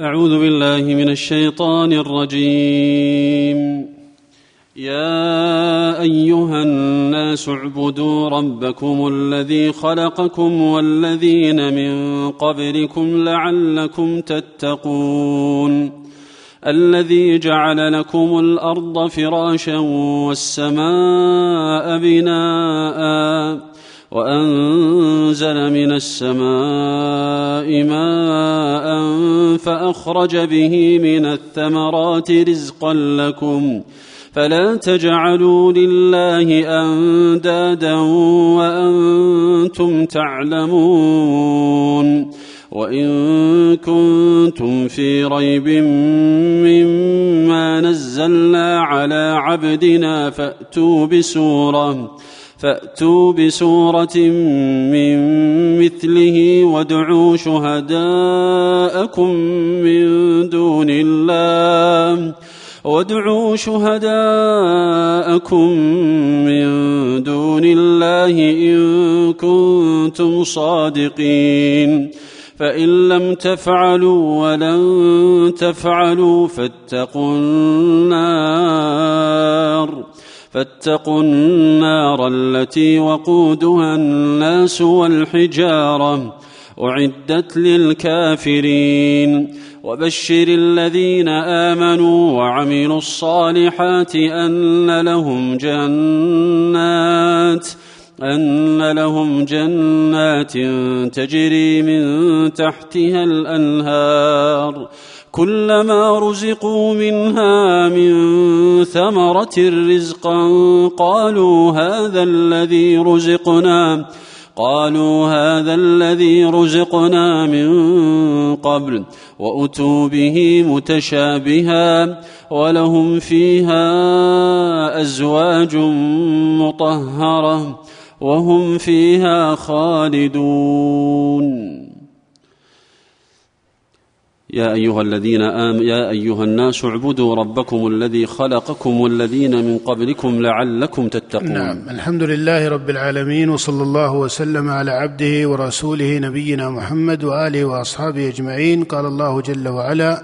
أعوذ بالله من الشيطان الرجيم. يا أيها الناس اعبدوا ربكم الذي خلقكم والذين من قبلكم لعلكم تتقون. الذي جعل لكم الأرض فراشا والسماء بناءً. وأنزل من السماء ماء فأخرج به من الثمرات رزقا لكم فلا تجعلوا لله أندادا وأنتم تعلمون وإن كنتم في ريب مما نزلنا على عبدنا فأتوا بسورة فأتوا بسورة من مثله وادعوا شهداءكم من دون الله. وادعوا شهداءكم من دون الله إن كنتم صادقين. فإن لم تفعلوا ولن تفعلوا فاتقوا النار. فاتقوا النار التي وقودها الناس والحجارة أعدت للكافرين. وبشر الذين آمنوا وعملوا الصالحات أن لهم جنات أن لهم جنات تجري من تحتها الأنهار. كلما رزقوا منها من ثمرة رزقا قالوا هذا الذي رزقنا قالوا هذا الذي رزقنا من قبل وأتوا به متشابها ولهم فيها أزواج مطهرة وهم فيها خالدون. يا أيها الذين آم يا أيها الناس اعبدوا ربكم الذي خلقكم والذين من قبلكم لعلكم تتقون. نعم. الحمد لله رب العالمين وصلى الله وسلم على عبده ورسوله نبينا محمد وآله وأصحابه أجمعين. قال الله جل وعلا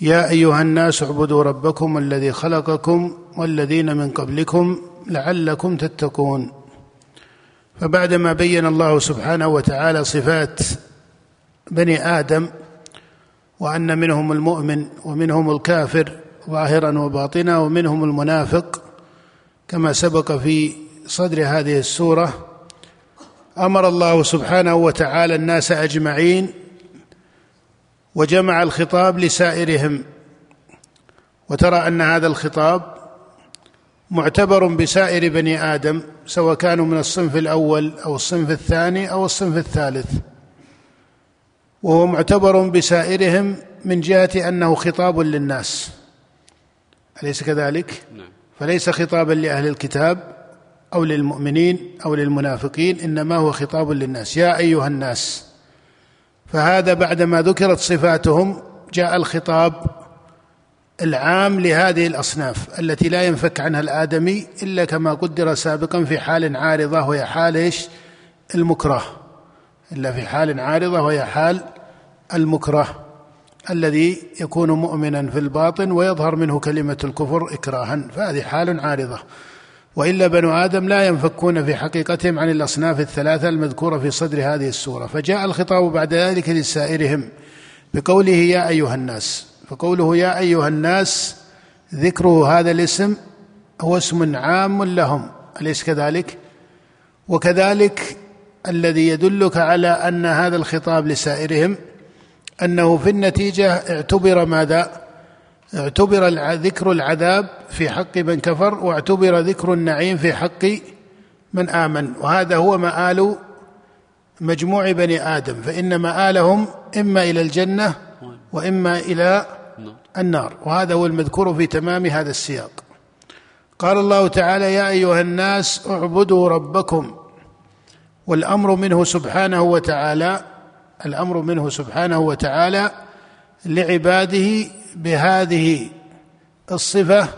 يا أيها الناس اعبدوا ربكم الذي خلقكم والذين من قبلكم لعلكم تتقون. فبعدما بين الله سبحانه وتعالى صفات بني آدم وأن منهم المؤمن ومنهم الكافر ظاهرا وباطنا ومنهم المنافق كما سبق في صدر هذه السورة. أمر الله سبحانه وتعالى الناس أجمعين وجمع الخطاب لسائرهم. وترى أن هذا الخطاب معتبر بسائر بني آدم سواء كانوا من الصنف الأول أو الصنف الثاني أو الصنف الثالث. وهو معتبر بسائرهم من جهة أنه خطاب للناس أليس كذلك نعم. فليس خطابا لأهل الكتاب أو للمؤمنين أو للمنافقين إنما هو خطاب للناس يا أيها الناس فهذا بعدما ذكرت صفاتهم جاء الخطاب العام لهذه الأصناف التي لا ينفك عنها الآدمي إلا كما قدر سابقا في حال عارضة وهي حال؟ المكره إلا في حال عارضة وهي حال المكره الذي يكون مؤمنا في الباطن ويظهر منه كلمة الكفر إكراها فهذه حال عارضة. وإلا بنو آدم لا ينفكون في حقيقتهم عن الأصناف الثلاثة المذكورة في صدر هذه السورة. فجاء الخطاب بعد ذلك لسائرهم بقوله يا أيها الناس فقوله يا أيها الناس ذكره هذا الاسم هو اسم عام لهم أليس كذلك؟ وكذلك الذي يدلك على أن هذا الخطاب لسائرهم أنه في النتيجة اعتبر ماذا؟ اعتبر ذكر العذاب في حق من كفر واعتبر ذكر النعيم في حق من آمن. وهذا هو مآل مجموع بني آدم فإن مآلهم إما إلى الجنة وإما إلى النار. وهذا هو المذكور في تمام هذا السياق. قال الله تعالى يا أيها الناس اعبدوا ربكم والأمر منه سبحانه وتعالى الأمر منه سبحانه وتعالى لعباده بهذه الصفة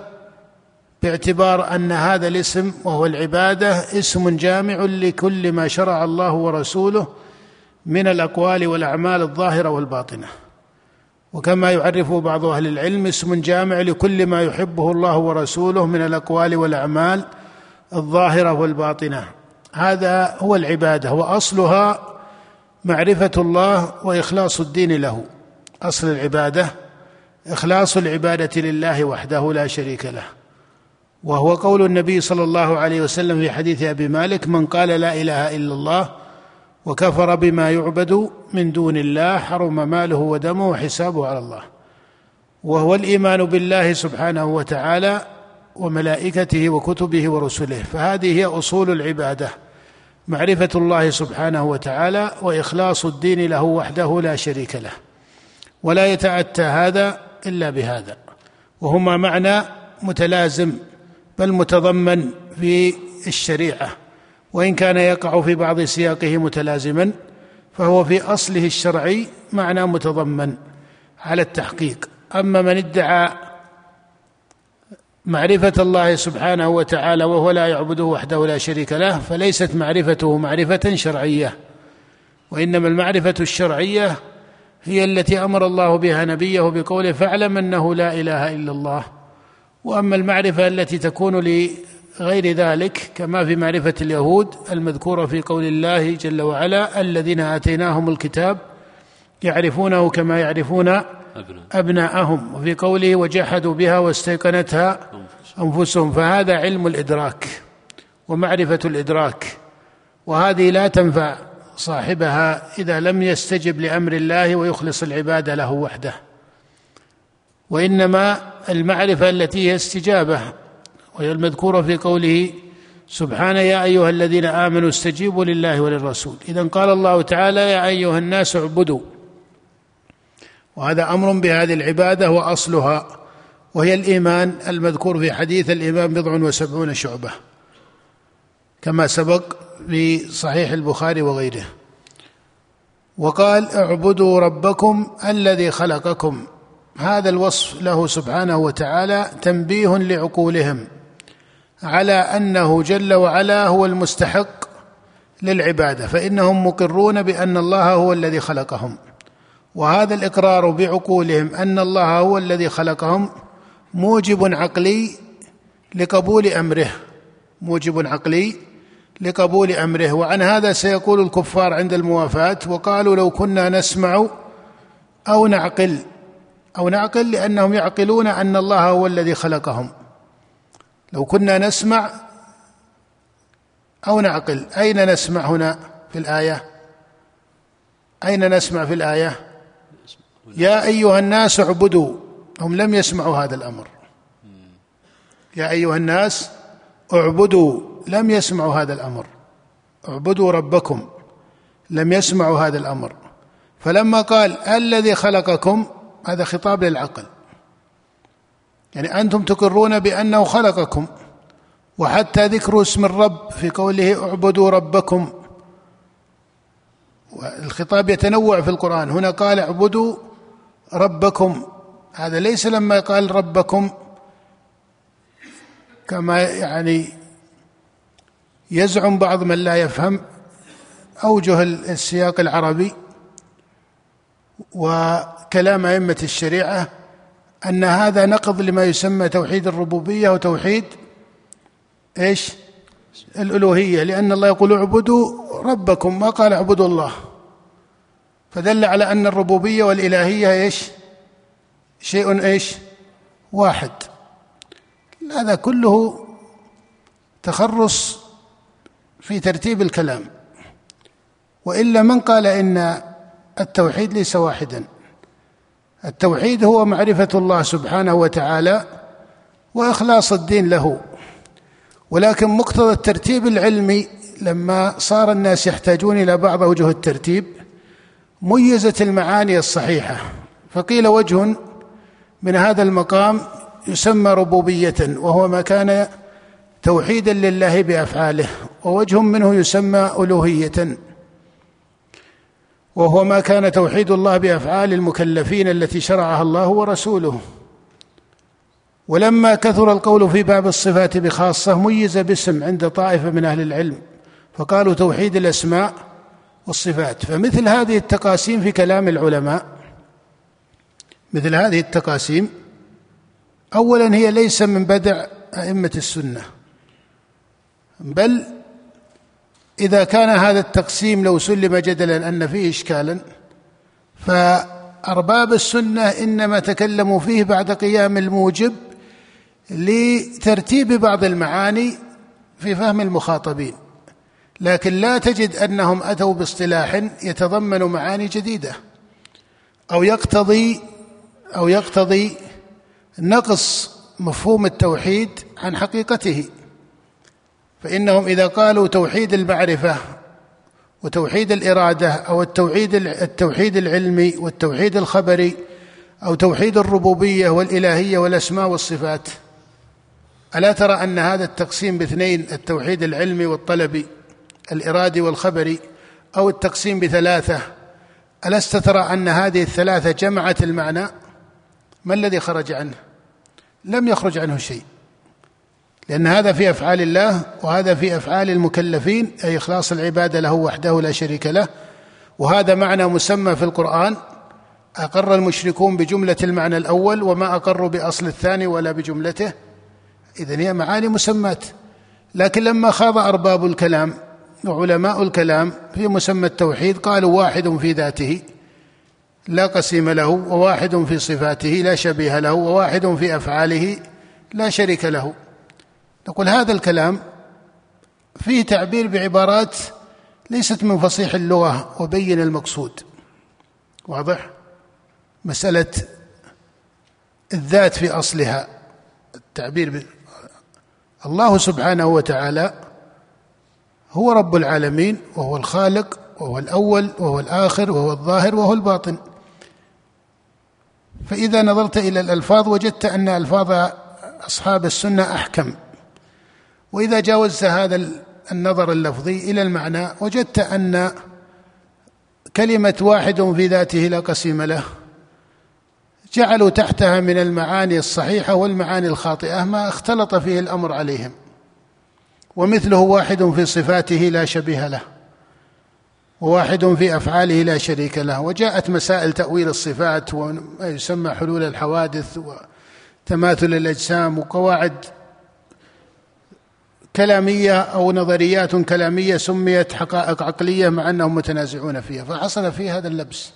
باعتبار أن هذا الاسم وهو العبادة اسم جامع لكل ما شرع الله ورسوله من الأقوال والأعمال الظاهرة والباطنة. وكما يعرف بعض أهل العلم اسم جامع لكل ما يحبه الله ورسوله من الأقوال والأعمال الظاهرة والباطنة. هذا هو العبادة واصلها معرفة الله وإخلاص الدين له. أصل العبادة إخلاص العبادة لله وحده لا شريك له. وهو قول النبي صلى الله عليه وسلم في حديث أبي مالك من قال لا إله إلا الله وكفر بما يعبد من دون الله حرم ماله ودمه وحسابه على الله. وهو الإيمان بالله سبحانه وتعالى وملائكته وكتبه ورسله. فهذه هي أصول العبادة. معرفة الله سبحانه وتعالى وإخلاص الدين له وحده لا شريك له. ولا يتأتى هذا إلا بهذا. وهما معنى متلازم بل متضمن في الشريعة. وإن كان يقع في بعض سياقه متلازما فهو في أصله الشرعي معنى متضمن على التحقيق. أما من ادعى معرفة الله سبحانه وتعالى وهو لا يعبده وحده لا شريك له فليست معرفته معرفة شرعية. وإنما المعرفة الشرعية هي التي أمر الله بها نبيه بقوله فاعلم أنه لا إله إلا الله. وأما المعرفة التي تكون لغير ذلك كما في معرفة اليهود المذكورة في قول الله جل وعلا الذين آتيناهم الكتاب يعرفونه كما يعرفون أبناءهم وفي قوله وجحدوا بها واستيقنتها أنفسهم فهذا علم الإدراك ومعرفة الإدراك وهذه لا تنفع صاحبها إذا لم يستجب لأمر الله ويخلص العبادة له وحده. وإنما المعرفة التي هي استجابة وهي المذكورة في قوله سبحانه يا أيها الذين آمنوا استجيبوا لله وللرسول. إذا قال الله تعالى يا أيها الناس اعبدوا. وهذا أمر بهذه العبادة وأصلها. وهي الإيمان المذكور في حديث الايمان بضع وسبعون شعبة كما سبق في صحيح البخاري وغيره. وقال اعبدوا ربكم الذي خلقكم. هذا الوصف له سبحانه وتعالى تنبيه لعقولهم على أنه جل وعلا هو المستحق للعبادة فإنهم مقرون بأن الله هو الذي خلقهم. وهذا الإقرار بعقولهم أن الله هو الذي خلقهم موجب عقلي لقبول أمره. موجب عقلي لقبول أمره. وعن هذا سيقول الكفار عند الموافاة وقالوا لو كنا نسمع أو نعقل أو نعقل لأنهم يعقلون أن الله هو الذي خلقهم. لو كنا نسمع أو نعقل أين نسمع هنا في الآية؟ أين نسمع في الآية؟ يا أيها الناس اعبدوا. هم لم يسمعوا هذا الأمر. يا أيها الناس اعبدوا لم يسمعوا هذا الأمر. اعبدوا ربكم لم يسمعوا هذا الأمر. فلما قال الذي خلقكم هذا خطاب للعقل. يعني أنتم تقرون بأنه خلقكم وحتى ذكر اسم الرب في قوله اعبدوا ربكم. الخطاب يتنوع في القرآن. هنا قال اعبدوا ربكم. هذا ليس لما قال ربكم كما يعني يزعم بعض من لا يفهم أوجه السياق العربي وكلام أئمة الشريعة أن هذا نقض لما يسمى توحيد الربوبية وتوحيد إيش؟ الألوهية لأن الله يقول اعبدوا ربكم ما قال اعبدوا الله فدل على أن الربوبية والإلهية إيش شيء إيش؟ واحد. هذا كله تخرص في ترتيب الكلام. وإلا من قال إن التوحيد ليس واحدا؟ التوحيد هو معرفة الله سبحانه وتعالى وإخلاص الدين له. ولكن مقتضى الترتيب العلمي لما صار الناس يحتاجون إلى بعض اوجه الترتيب ميزت المعاني الصحيحة. فقيل وجه من هذا المقام يسمى ربوبية وهو ما كان توحيدا لله بأفعاله ووجه منه يسمى ألوهية. وهو ما كان توحيد الله بأفعال المكلفين التي شرعها الله ورسوله. ولما كثر القول في باب الصفات بخاصة ميز باسم عند طائفة من أهل العلم فقالوا توحيد الأسماء والصفات. فمثل هذه التقاسيم في كلام العلماء مثل هذه التقاسيم اولا هي ليس من بدع أئمة السنة بل إذا كان هذا التقسيم لو سلم جدلا أن فيه اشكالا فأرباب السنة إنما تكلموا فيه بعد قيام الموجب لترتيب بعض المعاني في فهم المخاطبين لكن لا تجد أنهم أتوا باصطلاح يتضمن معاني جديدة أو يقتضي أو يقتضي نقص مفهوم التوحيد عن حقيقته. فإنهم إذا قالوا توحيد المعرفة وتوحيد الإرادة أو التوحيد التوحيد العلمي والتوحيد الخبري أو توحيد الربوبية والإلهية والأسماء والصفات ألا ترى أن هذا التقسيم باثنين؟ التوحيد العلمي والطلبي الإرادي والخبري أو التقسيم بثلاثة؟ ألست ترى أن هذه الثلاثة جمعت المعنى؟ ما الذي خرج عنه؟ لم يخرج عنه شيء. لأن هذا في أفعال الله وهذا في أفعال المكلفين أي إخلاص العبادة له وحده لا شريك له. وهذا معنى مسمى في القرآن أقر المشركون بجملة المعنى الأول وما أقروا بأصل الثاني ولا بجملته. إذن هي معاني مسمات. لكن لما خاض أرباب الكلام وعلماء الكلام في مسمى التوحيد قالوا واحد في ذاته. لا قسيم له وواحد في صفاته لا شبيه له وواحد في أفعاله لا شريك له. نقول هذا الكلام فيه تعبير بعبارات ليست من فصيح اللغة وبين المقصود. واضح؟ مسألة الذات في أصلها. التعبير ب... الله سبحانه وتعالى هو رب العالمين وهو الخالق وهو الأول وهو الآخر وهو الظاهر وهو الباطن. فإذا نظرت إلى الألفاظ وجدت أن ألفاظ أصحاب السنة أحكم. وإذا جاوزت هذا النظر اللفظي إلى المعنى وجدت أن كلمة واحد في ذاته لا قسيم له. جعلوا تحتها من المعاني الصحيحة والمعاني الخاطئة ما اختلط فيه الأمر عليهم. ومثله واحد في صفاته لا شبيه له. وواحد في أفعاله لا شريك له. وجاءت مسائل تأويل الصفات وما يسمى حلول الحوادث وتماثل الأجسام وقواعد كلامية أو نظريات كلامية سميت حقائق عقلية مع أنهم متنازعون فيها. فحصل فيه هذا اللبس.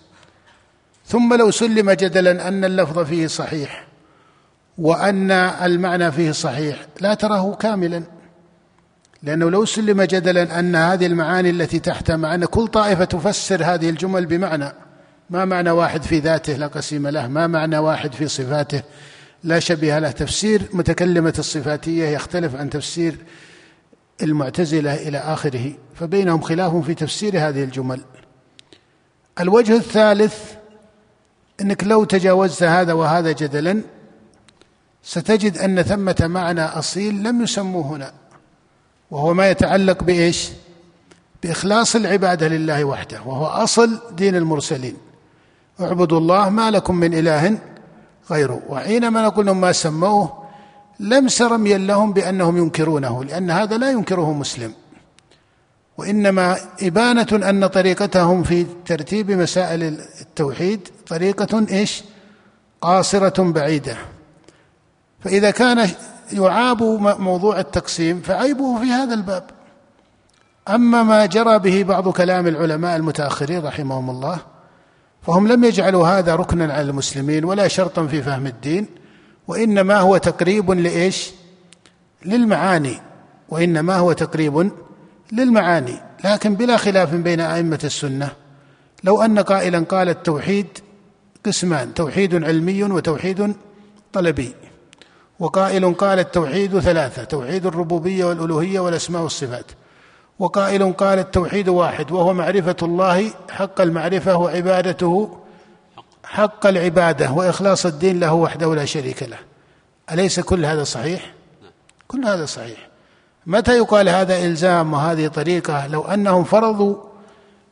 ثم لو سلم جدلا أن اللفظ فيه صحيح وأن المعنى فيه صحيح لا تراه كاملا. لأنه لو سلم جدلا أن هذه المعاني التي تحت معنى كل طائفة تفسر هذه الجمل بمعنى ما معنى واحد في ذاته لا قسيم له ما معنى واحد في صفاته لا شبيه له. تفسير متكلمة الصفاتية يختلف عن تفسير المعتزلة إلى آخره فبينهم خلاف في تفسير هذه الجمل. الوجه الثالث إنك لو تجاوزت هذا وهذا جدلا ستجد أن ثمة معنى أصيل لم يسموه هنا. وهو ما يتعلق بإيش؟ بإخلاص العبادة لله وحده وهو أصل دين المرسلين اعبدوا الله ما لكم من إله غيره وحينما نقول لهم ما سموه لمس رميا لهم بأنهم ينكرونه لأن هذا لا ينكره مسلم وإنما إبانة أن طريقتهم في ترتيب مسائل التوحيد طريقة إيش؟ قاصرة بعيدة فإذا كان يعاب موضوع التقسيم فعيبه في هذا الباب. أما ما جرى به بعض كلام العلماء المتأخرين رحمهم الله فهم لم يجعلوا هذا ركنا على المسلمين ولا شرطا في فهم الدين وإنما هو تقريب لإيش؟ للمعاني وإنما هو تقريب للمعاني. لكن بلا خلاف بين أئمة السنة لو أن قائلا قال التوحيد قسمان توحيد علمي وتوحيد طلبي. وقائل قال التوحيد ثلاثة توحيد الربوبية والألوهية والأسماء والصفات. وقائل قال التوحيد واحد وهو معرفة الله حق المعرفة وعبادته حق العبادة وإخلاص الدين له وحده لا شريك له. أليس كل هذا صحيح؟ كل هذا صحيح. متى يقال هذا إلزام وهذه طريقة؟ لو أنهم فرضوا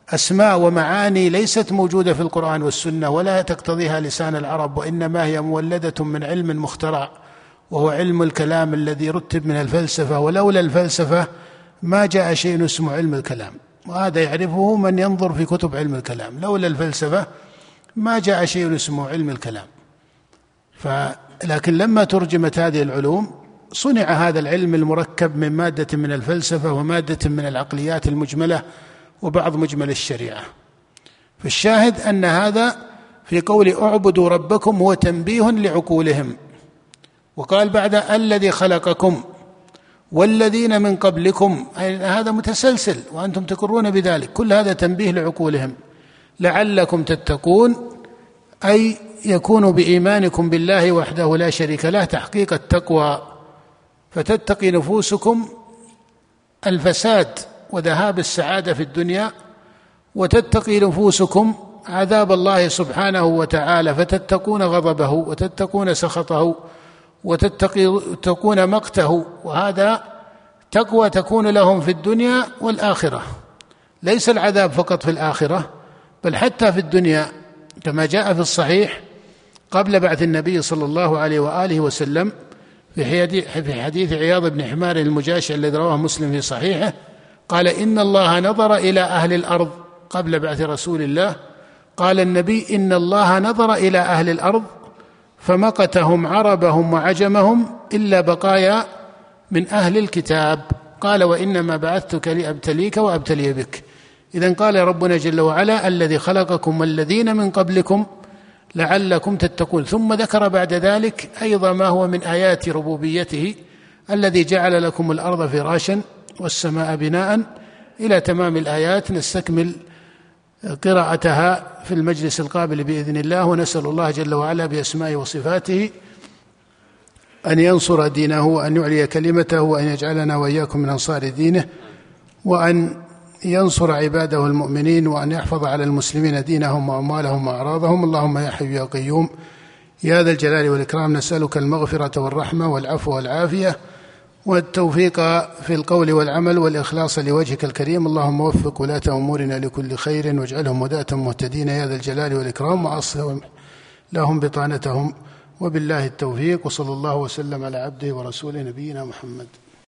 أسماء ومعاني ليست موجودة في القرآن والسنة ولا تقتضيها لسان العرب وإنما هي مولدة من علم مخترع. وهو علم الكلام الذي رتب من الفلسفة ولولا الفلسفة ما جاء شيء اسمه علم الكلام. وهذا يعرفه من ينظر في كتب علم الكلام. لولا الفلسفة ما جاء شيء اسمه علم الكلام. لكن لما ترجمت هذه العلوم صنع هذا العلم المركب من مادة من الفلسفة ومادة من العقليات المجملة وبعض مجمل الشريعة. فالشاهد أن هذا في قول اعبدوا ربكم هو تنبيه لعقولهم. وقال بعد الذي خلقكم والذين من قبلكم هذا متسلسل وأنتم تقرون بذلك كل هذا تنبيه لعقولهم. لعلكم تتقون أي يكون بإيمانكم بالله وحده لا شريك له تحقيق التقوى. فتتقي نفوسكم الفساد وذهاب السعادة في الدنيا وتتقي نفوسكم عذاب الله سبحانه وتعالى فتتقون غضبه وتتقون سخطه. وتتقون مقته وهذا تقوى تكون لهم في الدنيا والآخرة. ليس العذاب فقط في الآخرة بل حتى في الدنيا كما جاء في الصحيح قبل بعث النبي صلى الله عليه وآله وسلم في حديث عياض بن حمار المجاشع الذي رواه مسلم في صحيحه قال إن الله نظر إلى أهل الأرض قبل بعث رسول الله قال النبي إن الله نظر إلى أهل الأرض فمقتهم عربهم وعجمهم إلا بقايا من أهل الكتاب. قال وإنما بعثتك لأبتليك وأبتلي بك. اذا قال ربنا جل وعلا الذي خلقكم والذين من قبلكم لعلكم تتقون. ثم ذكر بعد ذلك أيضا ما هو من آيات ربوبيته الذي جعل لكم الأرض فراشا والسماء بناء. إلى تمام الآيات نستكمل قراءتها في المجلس القابل بإذن الله ونسأل الله جل وعلا بأسمائه وصفاته أن ينصر دينه وأن يعلي كلمته وأن يجعلنا وإياكم من أنصار دينه وأن ينصر عباده المؤمنين وأن يحفظ على المسلمين دينهم وأموالهم وأعراضهم. اللهم يا حي يا قيوم يا ذا الجلال والإكرام نسألك المغفرة والرحمة والعفو والعافية. والتوفيق في القول والعمل والإخلاص لوجهك الكريم. اللهم وفق ولاة أمورنا لكل خير واجعلهم هداة مهتدين. يا ذا الجلال والإكرام. وأصلهم لهم بطانتهم. وبالله التوفيق. وصلى الله وسلم على عبده ورسوله نبينا محمد.